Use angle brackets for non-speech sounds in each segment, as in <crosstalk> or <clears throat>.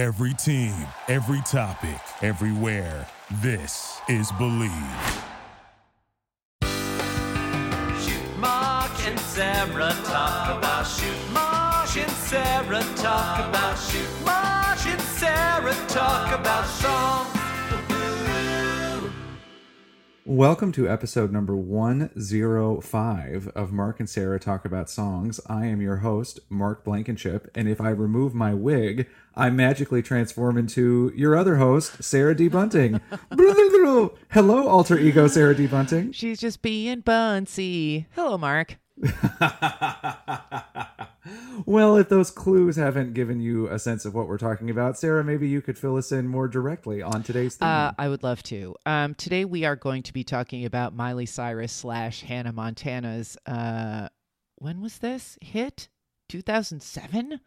Every team, every topic, everywhere. This is Bleav. Shoot Mark and Sarah talk about shoot Mark and Sarah talk about shoot Mark and Sarah talk about songs. Welcome to episode number 105 of Mark and Sarah Talk About Songs. I am your host, Mark Blankenship, and if I remove my wig, I magically transform into your other host, Sarah D. Bunting. <laughs> Hello, alter ego Sarah D. Bunting. She's just being bunsy. Hello, Mark. <laughs> well, if those clues haven't given you a sense of what we're talking about, Sarah, maybe you could fill us in more directly on today's theme. Uh, I would love to. Um, today we are going to be talking about Miley Cyrus slash Hannah Montana's. Uh, when was this hit? 2007.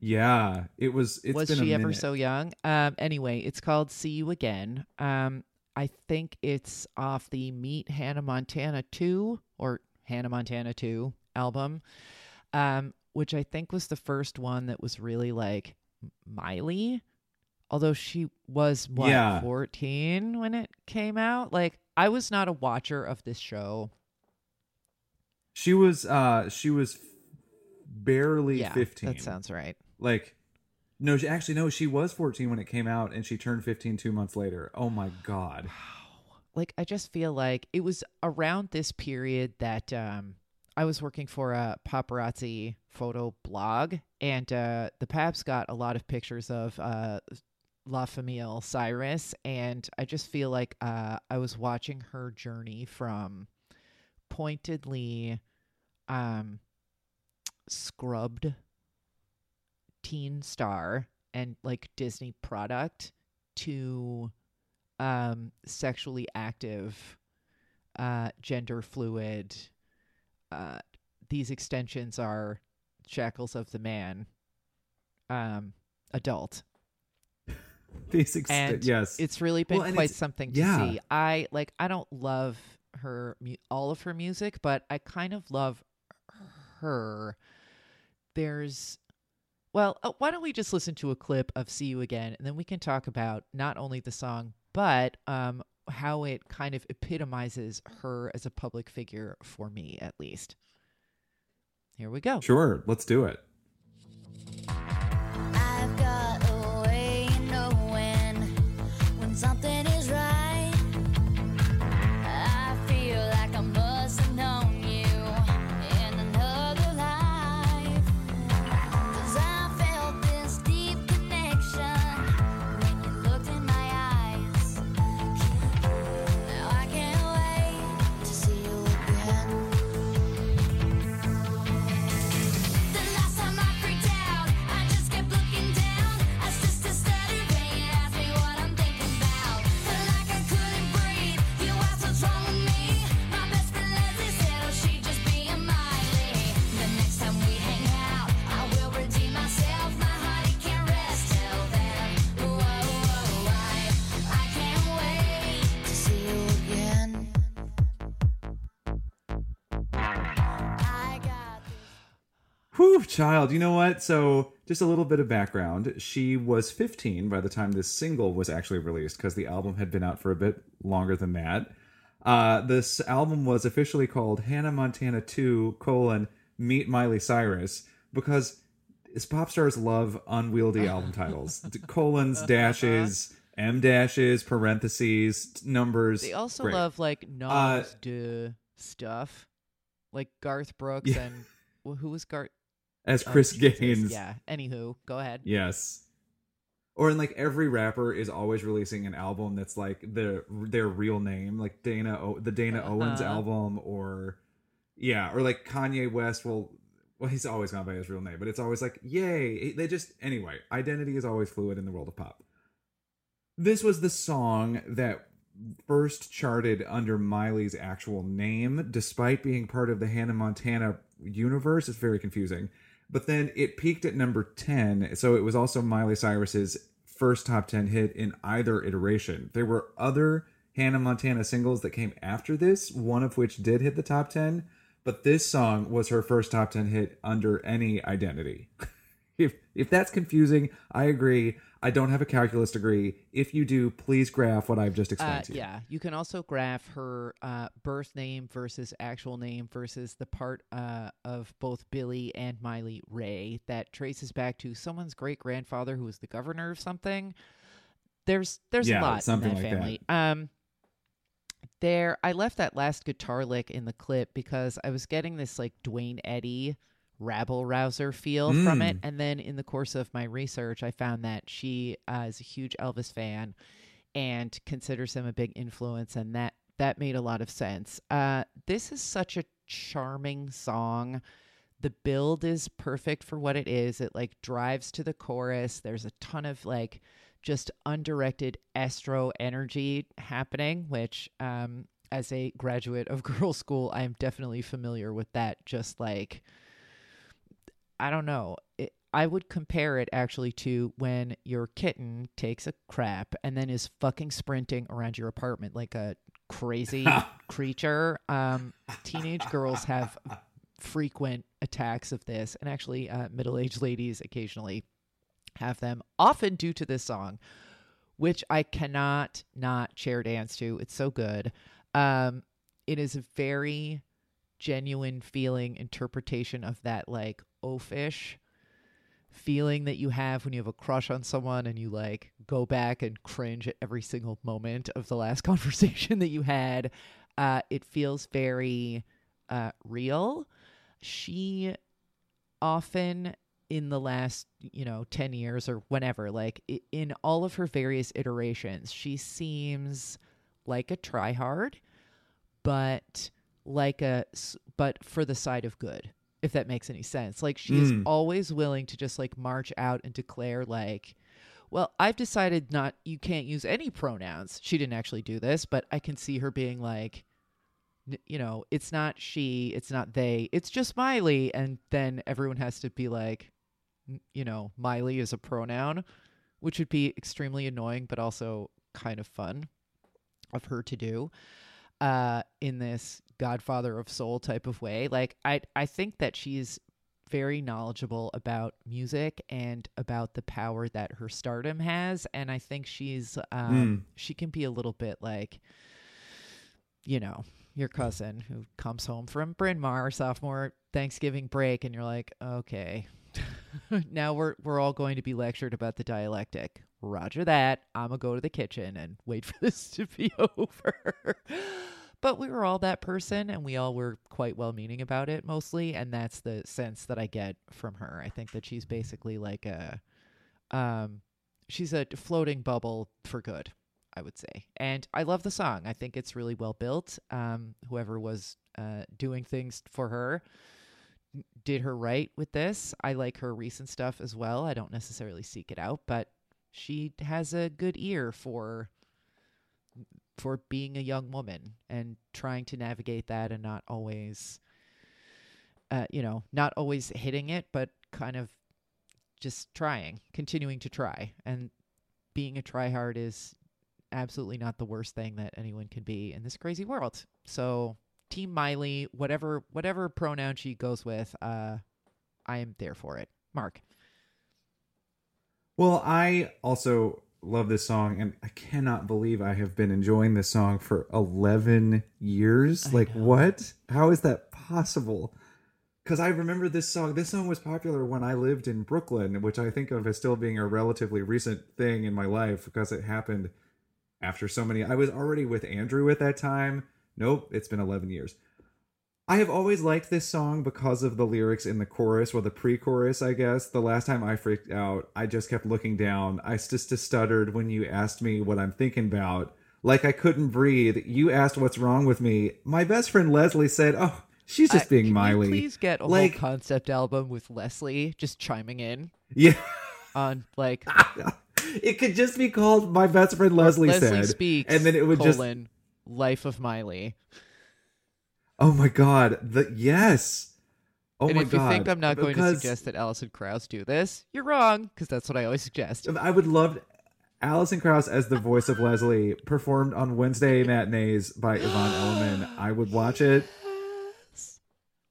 yeah, it was. It's was she ever so young? Um, anyway, it's called "See You Again." Um, I think it's off the Meet Hannah Montana two or Hannah Montana two album, um, which I think was the first one that was really like Miley. Although she was what Yeah. fourteen when it came out, like I was not a watcher of this show. She was. uh She was barely yeah, 15. that sounds right. like no she, actually no she was 14 when it came out and she turned 15 two months later oh my god <sighs> like I just feel like it was around this period that um I was working for a paparazzi photo blog and uh the Paps got a lot of pictures of uh La Famille Cyrus and I just feel like uh I was watching her journey from pointedly um scrubbed teen star and like Disney product to um sexually active uh gender fluid uh these extensions are shackles of the man um adult. <laughs> These ex- and yes. it's really been Well, quite something to yeah. see. I like i don't love her all of her music but i kind of love her. There's well uh, why don't we just listen to a clip of see you again and then we can talk about not only the song but um how it kind of epitomizes her as a public figure for me at least. Here we go. Sure let's do it Whew, child you know what? So just a little bit of background. She was 15 by the time this single was actually released because the album had been out for a bit longer than that. Uh, this album was officially called hannah montana 2 colon meet miley cyrus because pop stars love unwieldy <laughs> album titles. Colons dashes m dashes parentheses numbers they also Great. love like noms de stuff. Like garth brooks Yeah. and well, who was garth as Oh, chris Jesus. gaines Yeah. Anywho, go ahead. Yes. Or in like every rapper is always releasing an album that's like their their real name, like Dana o- the Dana Owens Uh-huh. album, or yeah, or like Kanye West will. Well, he's always gone by his real name, but it's always like, yay! They just anyway. Identity is always fluid in the world of pop. This was the song that first charted under Miley's actual name, despite being part of the Hannah Montana universe. It's very confusing. But then it peaked at number 10. So it was also Miley Cyrus's first top 10 hit in either iteration. There were other Hannah Montana singles that came after this, one of which did hit the top 10, but this song was her first top 10 hit under any identity. <laughs> if if that's confusing, I agree. I don't have a calculus degree. If you do, please graph what I've just explained Uh, to you. yeah, you can also graph her uh, birth name versus actual name versus the part uh, of both Billy and Miley Ray that traces back to someone's great grandfather who was the governor of something. There's there's Yeah, a lot something in that like that. family. Um, there, I left that last guitar lick in the clip because I was getting this like Duane Eddy rabble rouser feel from it, Mm. and then in the course of my research, I found that she uh, is a huge Elvis fan and considers him a big influence, and that that made a lot of sense. Uh, this is such a charming song. The build is perfect for what it is. It like drives to the chorus. There's a ton of like just undirected estro energy happening, which um, as a graduate of <laughs> girls' school, I am definitely familiar with that. Just like I don't know. It, I would compare it actually to when your kitten takes a crap and then is fucking sprinting around your apartment like a crazy <laughs> creature. Um, teenage girls have frequent attacks of this, and actually, uh, middle aged ladies occasionally have them, often due to this song, which I cannot not chair dance to. It's so good. Um, it is a very genuine feeling interpretation of that like oafish feeling that you have when you have a crush on someone and you like go back and cringe at every single moment of the last <laughs> conversation that you had. Uh, it feels very uh, real. She often in the last you know 10 years or whenever like in all of her various iterations she seems like a tryhard but like a but for the side of good if that makes any sense. Like she is Mm. always willing to just like march out and declare like well i've decided not you can't use any pronouns. She didn't actually do this but i can see her being like you know it's not she it's not they it's just miley. And then everyone has to be like you know miley is a pronoun which would be extremely annoying but also kind of fun of her to do uh in this godfather of soul type of way like i i think that she's very knowledgeable about music and about the power that her stardom has and i think she's um she can be a little bit like you know your cousin who comes home from Bryn Mawr sophomore Thanksgiving break and you're like okay. <laughs> Now we're we're all going to be lectured about the dialectic. Roger that. I'm gonna go to the kitchen and wait for this to be <laughs> over but we were all that person and we all were quite well meaning about it mostly and that's the sense that i get from her i think that she's basically like a um she's a floating bubble for good i would say and i love the song i think it's really well built um whoever was uh doing things for her did her right with this. I like her recent stuff as well. I don't necessarily seek it out, but she has a good ear for for being a young woman and trying to navigate that and not always uh, you know, not always hitting it, but kind of just trying, continuing to try. And being a tryhard is absolutely not the worst thing that anyone can be in this crazy world. So Team Miley, whatever whatever pronoun she goes with, uh, I am there for it. Mark. Well, I also love this song, and I cannot believe I have been enjoying this song for 11 years. I like, know. what? How is that possible? Because I remember this song. This song was popular when I lived in Brooklyn, which I think of as still being a relatively recent thing in my life because it happened after so many. I was already with Andrew at that time. Nope, it's been 11 years. I have always liked this song because of the lyrics in the chorus or the pre-chorus, I guess. The last time I freaked out, I just kept looking down. I just stuttered when you asked me what I'm thinking about. Like I couldn't breathe. You asked what's wrong with me. My best friend Leslie said, "Oh, she's just Uh, being Miley." You please get a Like- whole concept album with Leslie just chiming in Yeah. on like <laughs> it could just be called My Best Friend Leslie, Leslie said. speaks and then it would just Life of Miley. Oh my god. The yes. Oh my god. and my if god. you think I'm not going to suggest that Alison Krauss do this, you're wrong because that's what I always suggest. I would love Alison Krauss as the voice of Leslie performed on Wednesday matinees by Yvonne Elliman. I would watch it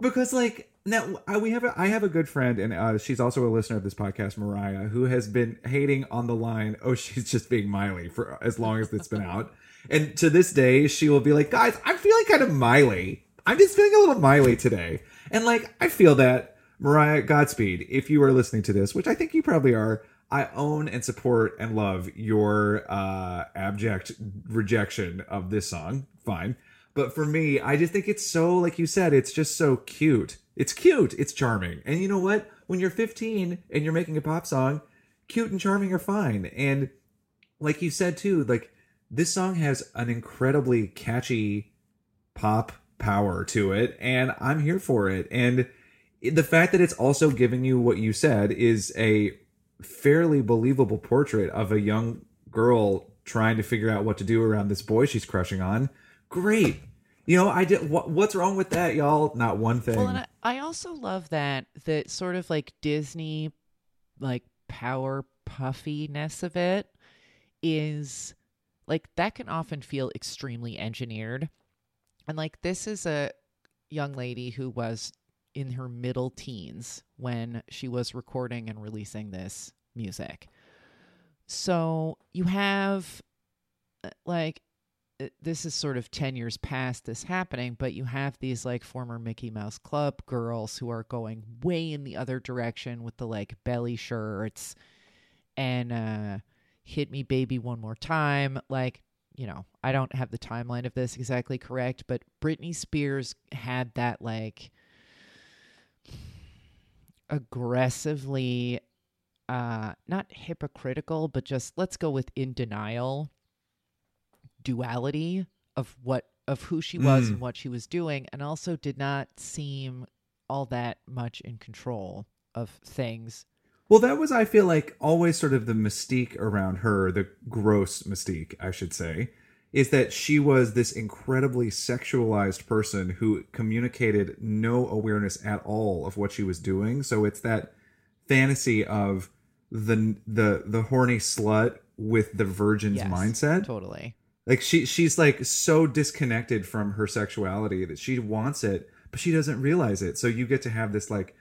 because, like, Now I, we have a I have a good friend, and uh, she's also a listener of this podcast, Mariah, who has been hating on the line. Oh, she's just being Miley for as long as it's been out, and to this day, she will be like, "Guys, I'm feeling kind of Miley. I'm just feeling a little Miley today," and like I feel that Mariah, Godspeed. If you are listening to this, which I think you probably are, I own and support and love your uh, abject rejection of this song. Fine. But for me, I just think it's so, like you said, it's just so cute. It's cute. It's charming. And you know what? When you're 15 and you're making a pop song, cute and charming are fine. And like you said too, like this song has an incredibly catchy pop power to it. And I'm here for it. And the fact that it's also giving you what you said is a fairly believable portrait of a young girl trying to figure out what to do around this boy she's crushing on. Great. You know, I did. What, what's wrong with that, y'all? Not one thing. Well, and I, I also love that that sort of like Disney, like power puffiness of it is like that can often feel extremely engineered, and like this is a young lady who was in her middle teens when she was recording and releasing this music. So you have uh, like uh, this is sort of 10 years past this happening, but you have these like former Mickey Mouse Club girls who are going way in the other direction with the like belly shirts and uh hit me baby one more time like you know, I don't have the timeline of this exactly correct, but Britney Spears had that like aggressively uh not hypocritical, but just let's go with in denial duality of what of who she was Mm. and what she was doing and also did not seem all that much in control of things. Well, that was, I feel like, always sort of the mystique around her, the gross mystique, I should say, is that she was this incredibly sexualized person who communicated no awareness at all of what she was doing. So it's that fantasy of the the the horny slut with the virgin's Yes, mindset. Totally. Like she she's like so disconnected from her sexuality that she wants it, but she doesn't realize it. So you get to have this like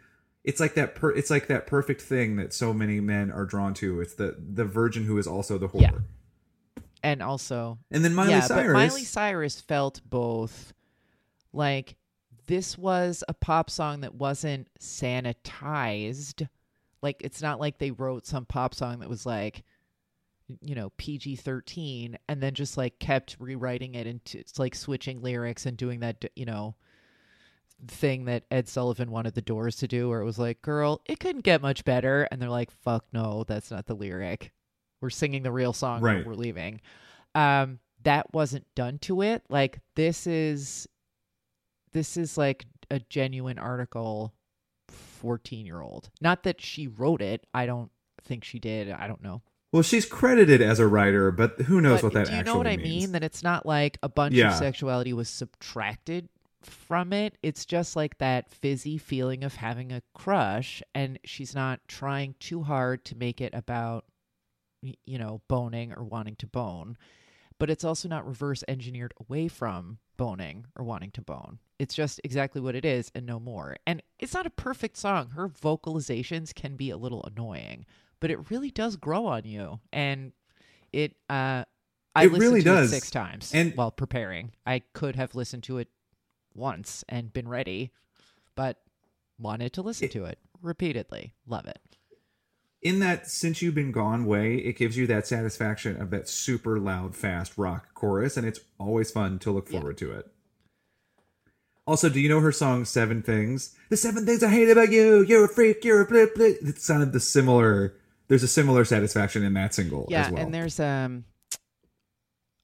it's like that per, it's like that perfect thing that so many men are drawn to. It's the the virgin who is also the whore. Yeah. And also And then Miley yeah, Cyrus but Miley Cyrus felt both like this was a pop song that wasn't sanitized. Like it's not like they wrote some pop song that was like you know PG-13 and then just like kept rewriting it into it's like switching lyrics and doing that you know thing that Ed Sullivan wanted the Doors to do where it was like girl it couldn't get much better. And they're like fuck no that's not the lyric. We're singing the real song Right. we're leaving. Um that wasn't done to it. Like this is this is like a genuine article 14 year old not that she wrote it. I don't think she did. I don't know. Well, she's credited as a writer, but who knows but what that do you know what i means. mean? That it's not like a bunch Yeah. of sexuality was subtracted from it it's just like that fizzy feeling of having a crush and she's not trying too hard to make it about you know boning or wanting to bone but it's also not reverse engineered away from boning or wanting to bone. It's just exactly what it is and no more. And it's not a perfect song. Her vocalizations can be a little annoying, but it really does grow on you. And it uh I It listened really to does. it six times And- while preparing. I could have listened to it once and been ready, but wanted to listen It- to it repeatedly. Love it. in that since you've been gone way, it gives you that satisfaction of that super loud, fast rock chorus, and it's always fun to look Yeah. forward to it. Also, do you know her song Seven Things? The seven things I hate about you. You're a freak, you're a blip blip. It sounded the similar there's a similar satisfaction in that single Yeah, as well. and there's um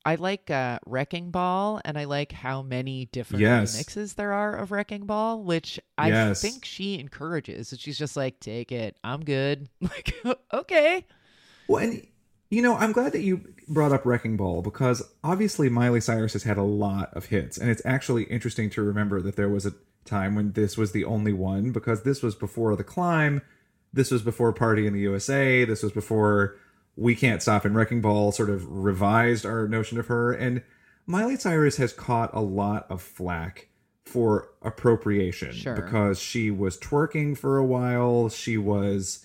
I like uh Wrecking Ball and I like how many different Yes. remixes there are of Wrecking Ball, which I Yes. think she encourages. She's just like, take it. I'm good. <laughs> Like, okay. Well, and you know, I'm glad that you brought up Wrecking Ball because obviously Miley Cyrus has had a lot of hits, and it's actually interesting to remember that there was a time when this was the only one because this was before The Climb, this was before Party in the USA, this was before We Can't Stop and Wrecking Ball sort of revised our notion of her, and Miley Cyrus has caught a lot of flack for appropriation Sure. because she was twerking for a while. She was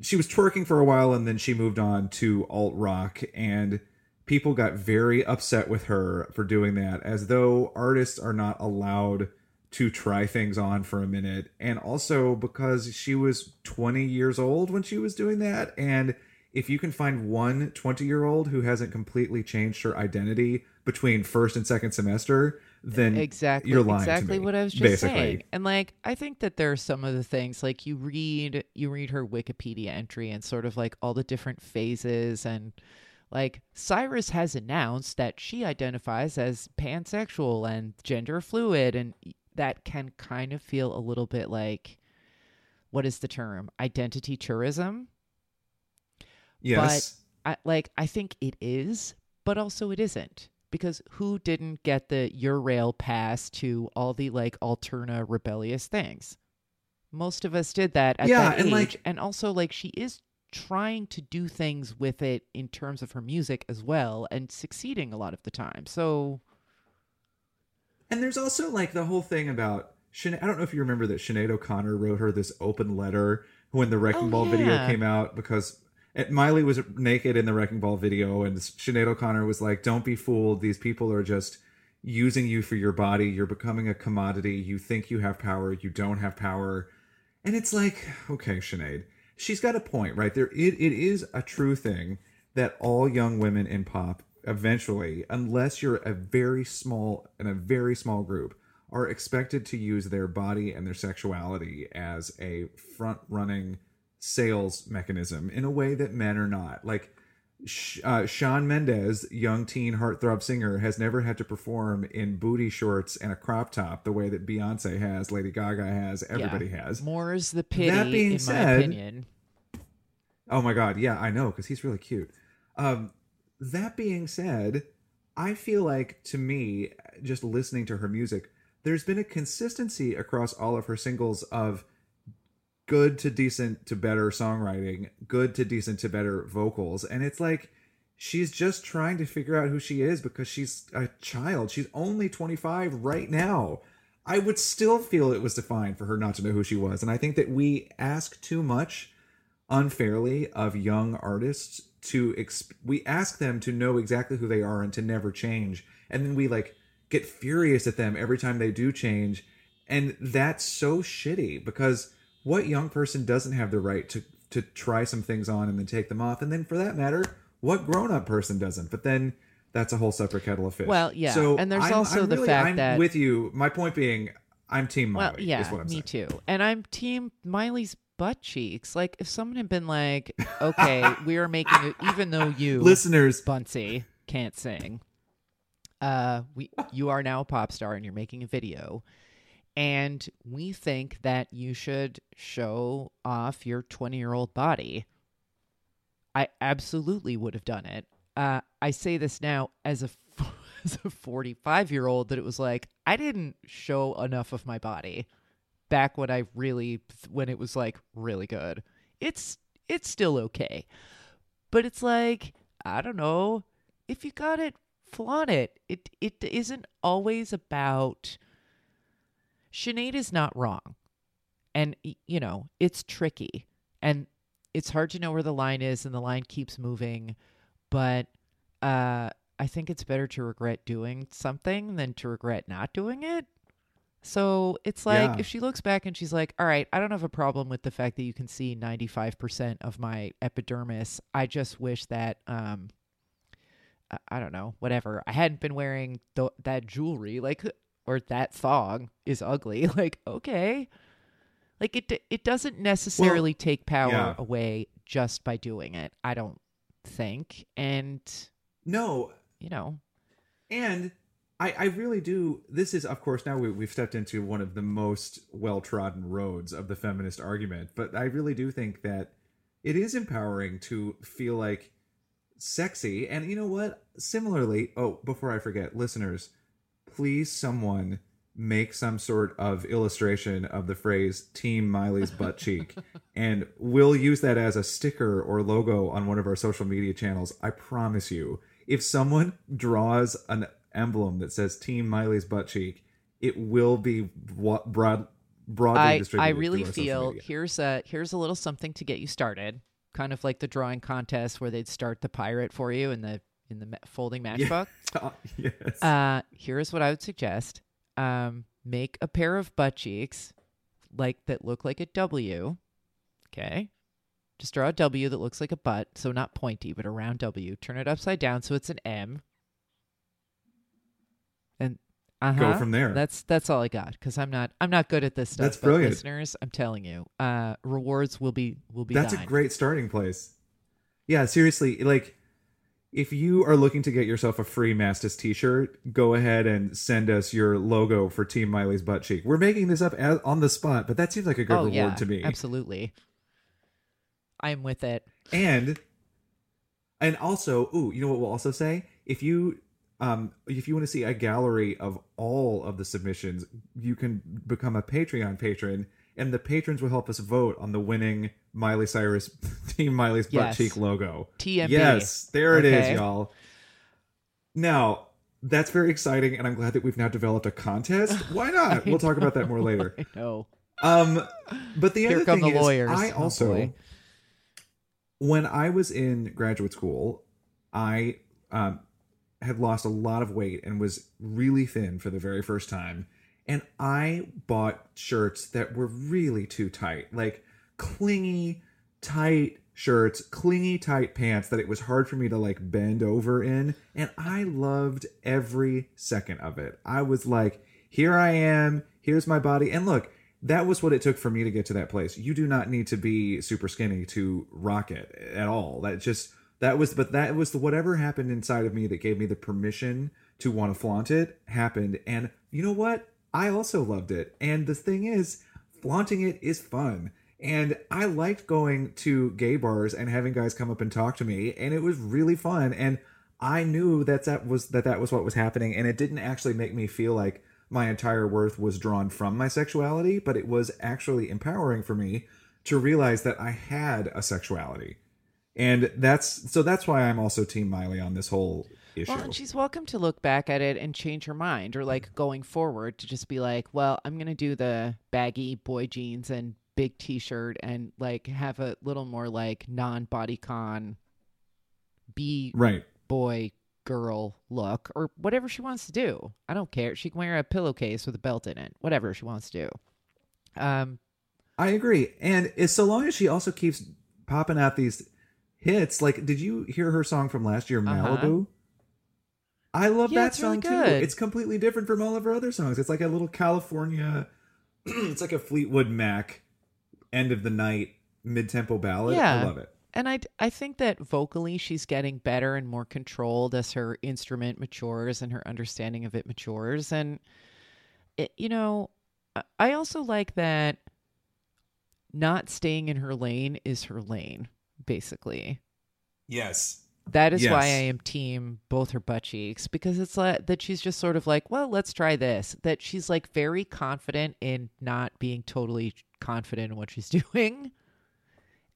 she was twerking for a while and then she moved on to alt rock and people got very upset with her for doing that as though artists are not allowed to try things on for a minute and also because she was 20 years old when she was doing that and if you can find one 20 year old who hasn't completely changed her identity between first and second semester then exactly you're lying exactly to me, what I was just basically. saying. And like I think that there are some of the things like you read you read her Wikipedia entry and sort of like all the different phases and like Cyrus has announced that she identifies as pansexual and gender fluid and that can kind of feel a little bit like what is the term? Identity tourism. Yes I like I think it is, but also it isn't. Because who didn't get the Eurail pass to all the like alterna rebellious things? Most of us did that at Yeah, that and, age. like- and also like she is trying to do things with it in terms of her music as well and succeeding a lot of the time. So And there's also like the whole thing about Sinead. I don't know if you remember that Sinead O'Connor wrote her this open letter when the Wrecking Oh, Ball video came out because Miley was naked in the Wrecking Ball video, and Sinead O'Connor was like, "Don't be fooled. These people are just using you for your body. You're becoming a commodity. You think you have power. You don't have power." And it's like, okay, Sinead, she's got a point, right? There, it, it is a true thing that all young women in pop eventually, unless you're a very small and a very small group, are expected to use their body and their sexuality as a front running sales mechanism in a way that men are not. Like Sh- uh, Shawn Mendes, young teen heartthrob singer, has never had to perform in booty shorts and a crop top the way that Beyonce has, Lady Gaga has, everybody yeah, has. More's the pity, That being in my said- opinion. Oh my god, yeah, I know because he's really cute. Um, that being said, I feel like to me, just listening to her music, there's been a consistency across all of her singles of good to decent to better songwriting, good to decent to better vocals, and it's like she's just trying to figure out who she is because she's a child. She's only 25 right now. I would still feel it was defined for her not to know who she was, and I think that we ask too much unfairly of young artists to exp- we ask them to know exactly who they are and to never change and then we like get furious at them every time they do change and that's so shitty because what young person doesn't have the right to to try some things on and then take them off and then for that matter what grown-up person doesn't but then that's a whole separate kettle of fish Well, yeah, so and there's I'm- also I'm the really- fact I'm that- with you my point being i'm team Miley, Well, yeah, is what I'm me saying. too. And I'm team Miley's butt cheeks. Like, if someone had been like, "Okay, <laughs> we are making it," even though you, listeners Bunsey, can't sing, uh, we you are now a pop star and you're making a video, and we think that you should show off your 20 year old body. I absolutely would have done it. Uh, I say this now as a <laughs> as a 45 year old that it was like I didn't show enough of my body back when I really when it was like really good. It's it's still okay. But it's like I don't know, if you got it, flaunt it. It it isn't always about Sinead is not wrong. And you know, it's tricky. And it's hard to know where the line is and the line keeps moving, but uh I think it's better to regret doing something than to regret not doing it. So it's like Yeah. if she looks back and she's like, "All right, I don't have a problem with the fact that you can see 95% of my epidermis. I just wish that um I- don't know, whatever. I hadn't been wearing th- that jewelry like or that thong is ugly." <laughs> Like, okay. Like it it doesn't necessarily take power yeah. away just by doing it. I don't think. And no you know, And I, I really do. This is, of course, now we, we've stepped into one of the most well trodden roads of the feminist argument. But I really do think that it is empowering to feel like sexy. And you know what? Similarly, oh, before I forget, listeners, please someone make some sort of illustration of the phrase Team Miley's butt cheek. <laughs> and we'll use that as a sticker or logo on one of our social media channels. I promise you. If someone draws an emblem that says Team Miley's butt cheek, it will be broad broadly I distributed. I really feel here's a here's a little something to get you started, kind of like the drawing contest where they'd start the pirate for you and the in the folding <laughs> matchbook. <laughs> yes. Uh, here's what I would suggest: um, make a pair of butt cheeks, like that look like a W. Okay, just draw a W that looks like a butt, so not pointy, but a round W. Turn it upside down so it's an M. And uh-huh, from there. That's that's all I got because I'm not I'm not good at this stuff. That's brilliant. listeners. I'm telling you, uh, rewards will be will be. That's a great starting place. Yeah, seriously, like if you are looking to get yourself a free Mastis t-shirt, go ahead and send us your logo for Team Miley's butt cheek. We're making this up as, on the spot, but that seems like a good oh reward yeah, to me. absolutely. I'm with it. and and also ooh you know what we'll also say if you um if you want to see a gallery of all of the submissions you can become a patreon patron and the patrons will help us vote on the winning miley cyrus <laughs> team miley's butt Yes. cheek logo TMB. yes there it is, Okay. y'all now that's very exciting and i'm glad that we've now developed a contest <laughs> why not we'll talk about that more later I know. um, but the Here other come thing the is, lawyers. I Oh, also, boy. when I was in graduate school, I um, had lost a lot of weight and was really thin for the very first time, and I bought shirts that were really too tight, like clingy, tight shirts, clingy, tight pants that it was hard for me to like bend over in, and I loved every second of it. I was like, here I am, here's my body, and look that was what it took for me to get to that place. You do not need to be super skinny to rock it at all. That just that was but that was the whatever happened inside of me that gave me the permission to want to flaunt it happened and you know what? I also loved it. And the thing is, flaunting it is fun. And I liked going to gay bars and having guys come up and talk to me and it was really fun and I knew that that was that that was what was happening and it didn't actually make me feel like my entire worth was drawn from my sexuality, but it was actually empowering for me to realize that I had a sexuality. And that's so that's why I'm also team Miley on this whole issue. Well, and she's welcome to look back at it and change her mind, or like going forward to just be like, well, I'm gonna do the baggy boy jeans and big T-shirt and like have a little more like non-bodycon, be right. boy girl look or whatever she wants to do. I don't care. She can wear a pillowcase with a belt in it. Whatever she wants to do. Um, I agree. And it's so long as she also keeps popping out these hits, like did you hear her song from last year, Uh-huh. I love Yeah, that it's really song too. It's completely different from all of her other songs. It's like a little California <clears throat> it's like a Fleetwood Mac end of the night mid tempo ballad. Yeah. I love it. and I I think that vocally she's getting better and more controlled as her instrument matures and her understanding of it matures. And it, you know, I also like that not staying in her lane is her lane. Basically, Yes. That is why I am team both her butt cheeks because it's like that she's just sort of like, well, let's try this. That she's like very confident in not being totally confident in what she's <laughs> doing.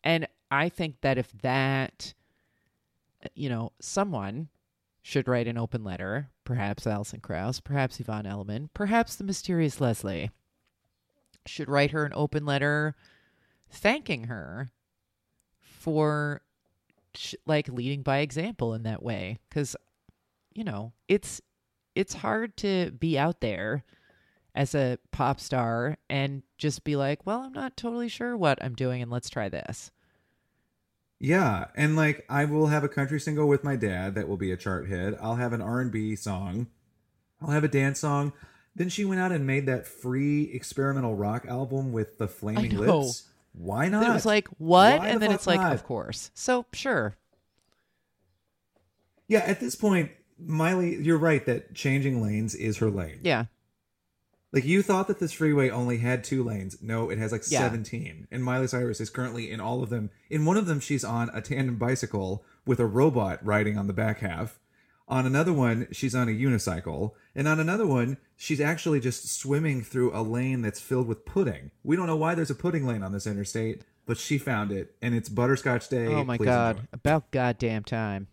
And I think that if that, you know, someone should write an open letter, perhaps Alison Krauss, perhaps Yvonne Elliman, perhaps the mysterious Leslie, should write her an open letter thanking her for sh- like leading by example in that way cuz you know it's it's hard to be out there as a pop star and just be like well I'm not totally sure what I'm doing and let's try this Yeah, and like I will have a country single with my dad that will be a chart hit. I'll have an R&B song. I'll have a dance song. Then she went out and made that free experimental rock album with the Flaming. Lips. Why not? It was like what Why and the then it's like not? of course so sure yeah, at this point, Miley, you're right that changing lanes is her lane. yeah Like you thought that this freeway only had two lanes. No, it has like Yeah. 17. And Miley Cyrus is currently in all of them. In one of them, she's on a tandem bicycle with a robot riding on the back half. On another one, she's on a unicycle. And on another one, she's actually just swimming through a lane that's filled with pudding. We don't know why there's a pudding lane on this interstate, but she found it. And it's Butterscotch Day. oh my Please god enjoy. about goddamn time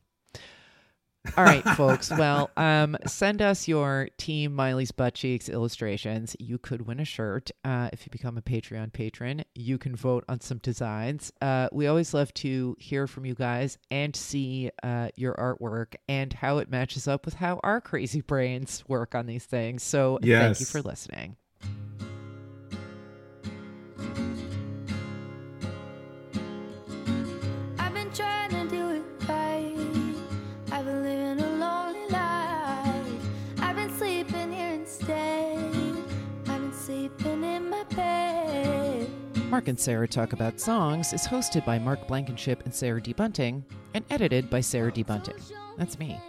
All right, folks. Well, um, send us your Team Miley's Butt Cheeks illustrations. You could win a shirt uh, if you become a Patreon patron. You can vote on some designs. Uh, we always love to hear from you guys and see uh, your artwork and how it matches up with how our crazy brains work on these things. So thank you for listening. Mark and Sarah Talk About Songs is hosted by Mark Blankenship and Sarah D. Bunting and edited by Sarah D. Bunting. That's me.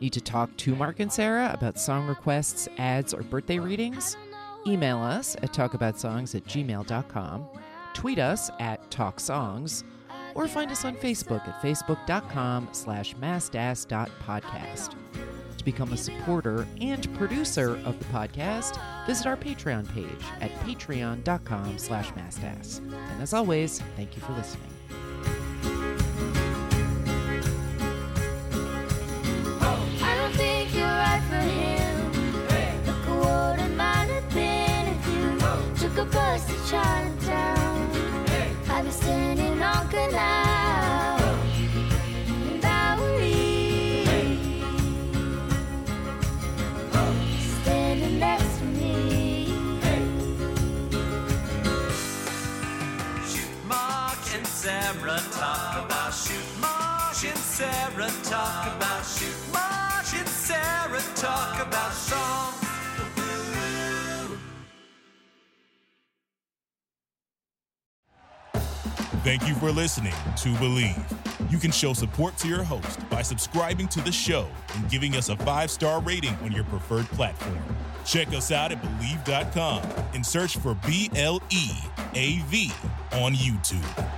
Need to talk to Mark and Sarah about song requests, ads, or birthday readings? Email us at talkaboutsongs at gmail.com, tweet us at talksongs, or find us on Facebook at facebook.com slash mastass.podcast. To become a supporter and producer of the podcast, visit our Patreon page at patreon.com slash mastass. And as always, thank you for listening. I don't think you're Sarah talk about shoot and Sarah talk about songs. Thank you for listening to Bleav. You can show support to your host by subscribing to the show and giving us a five star rating on your preferred platform. Check us out at Bleav.com and search for B L E A V on YouTube.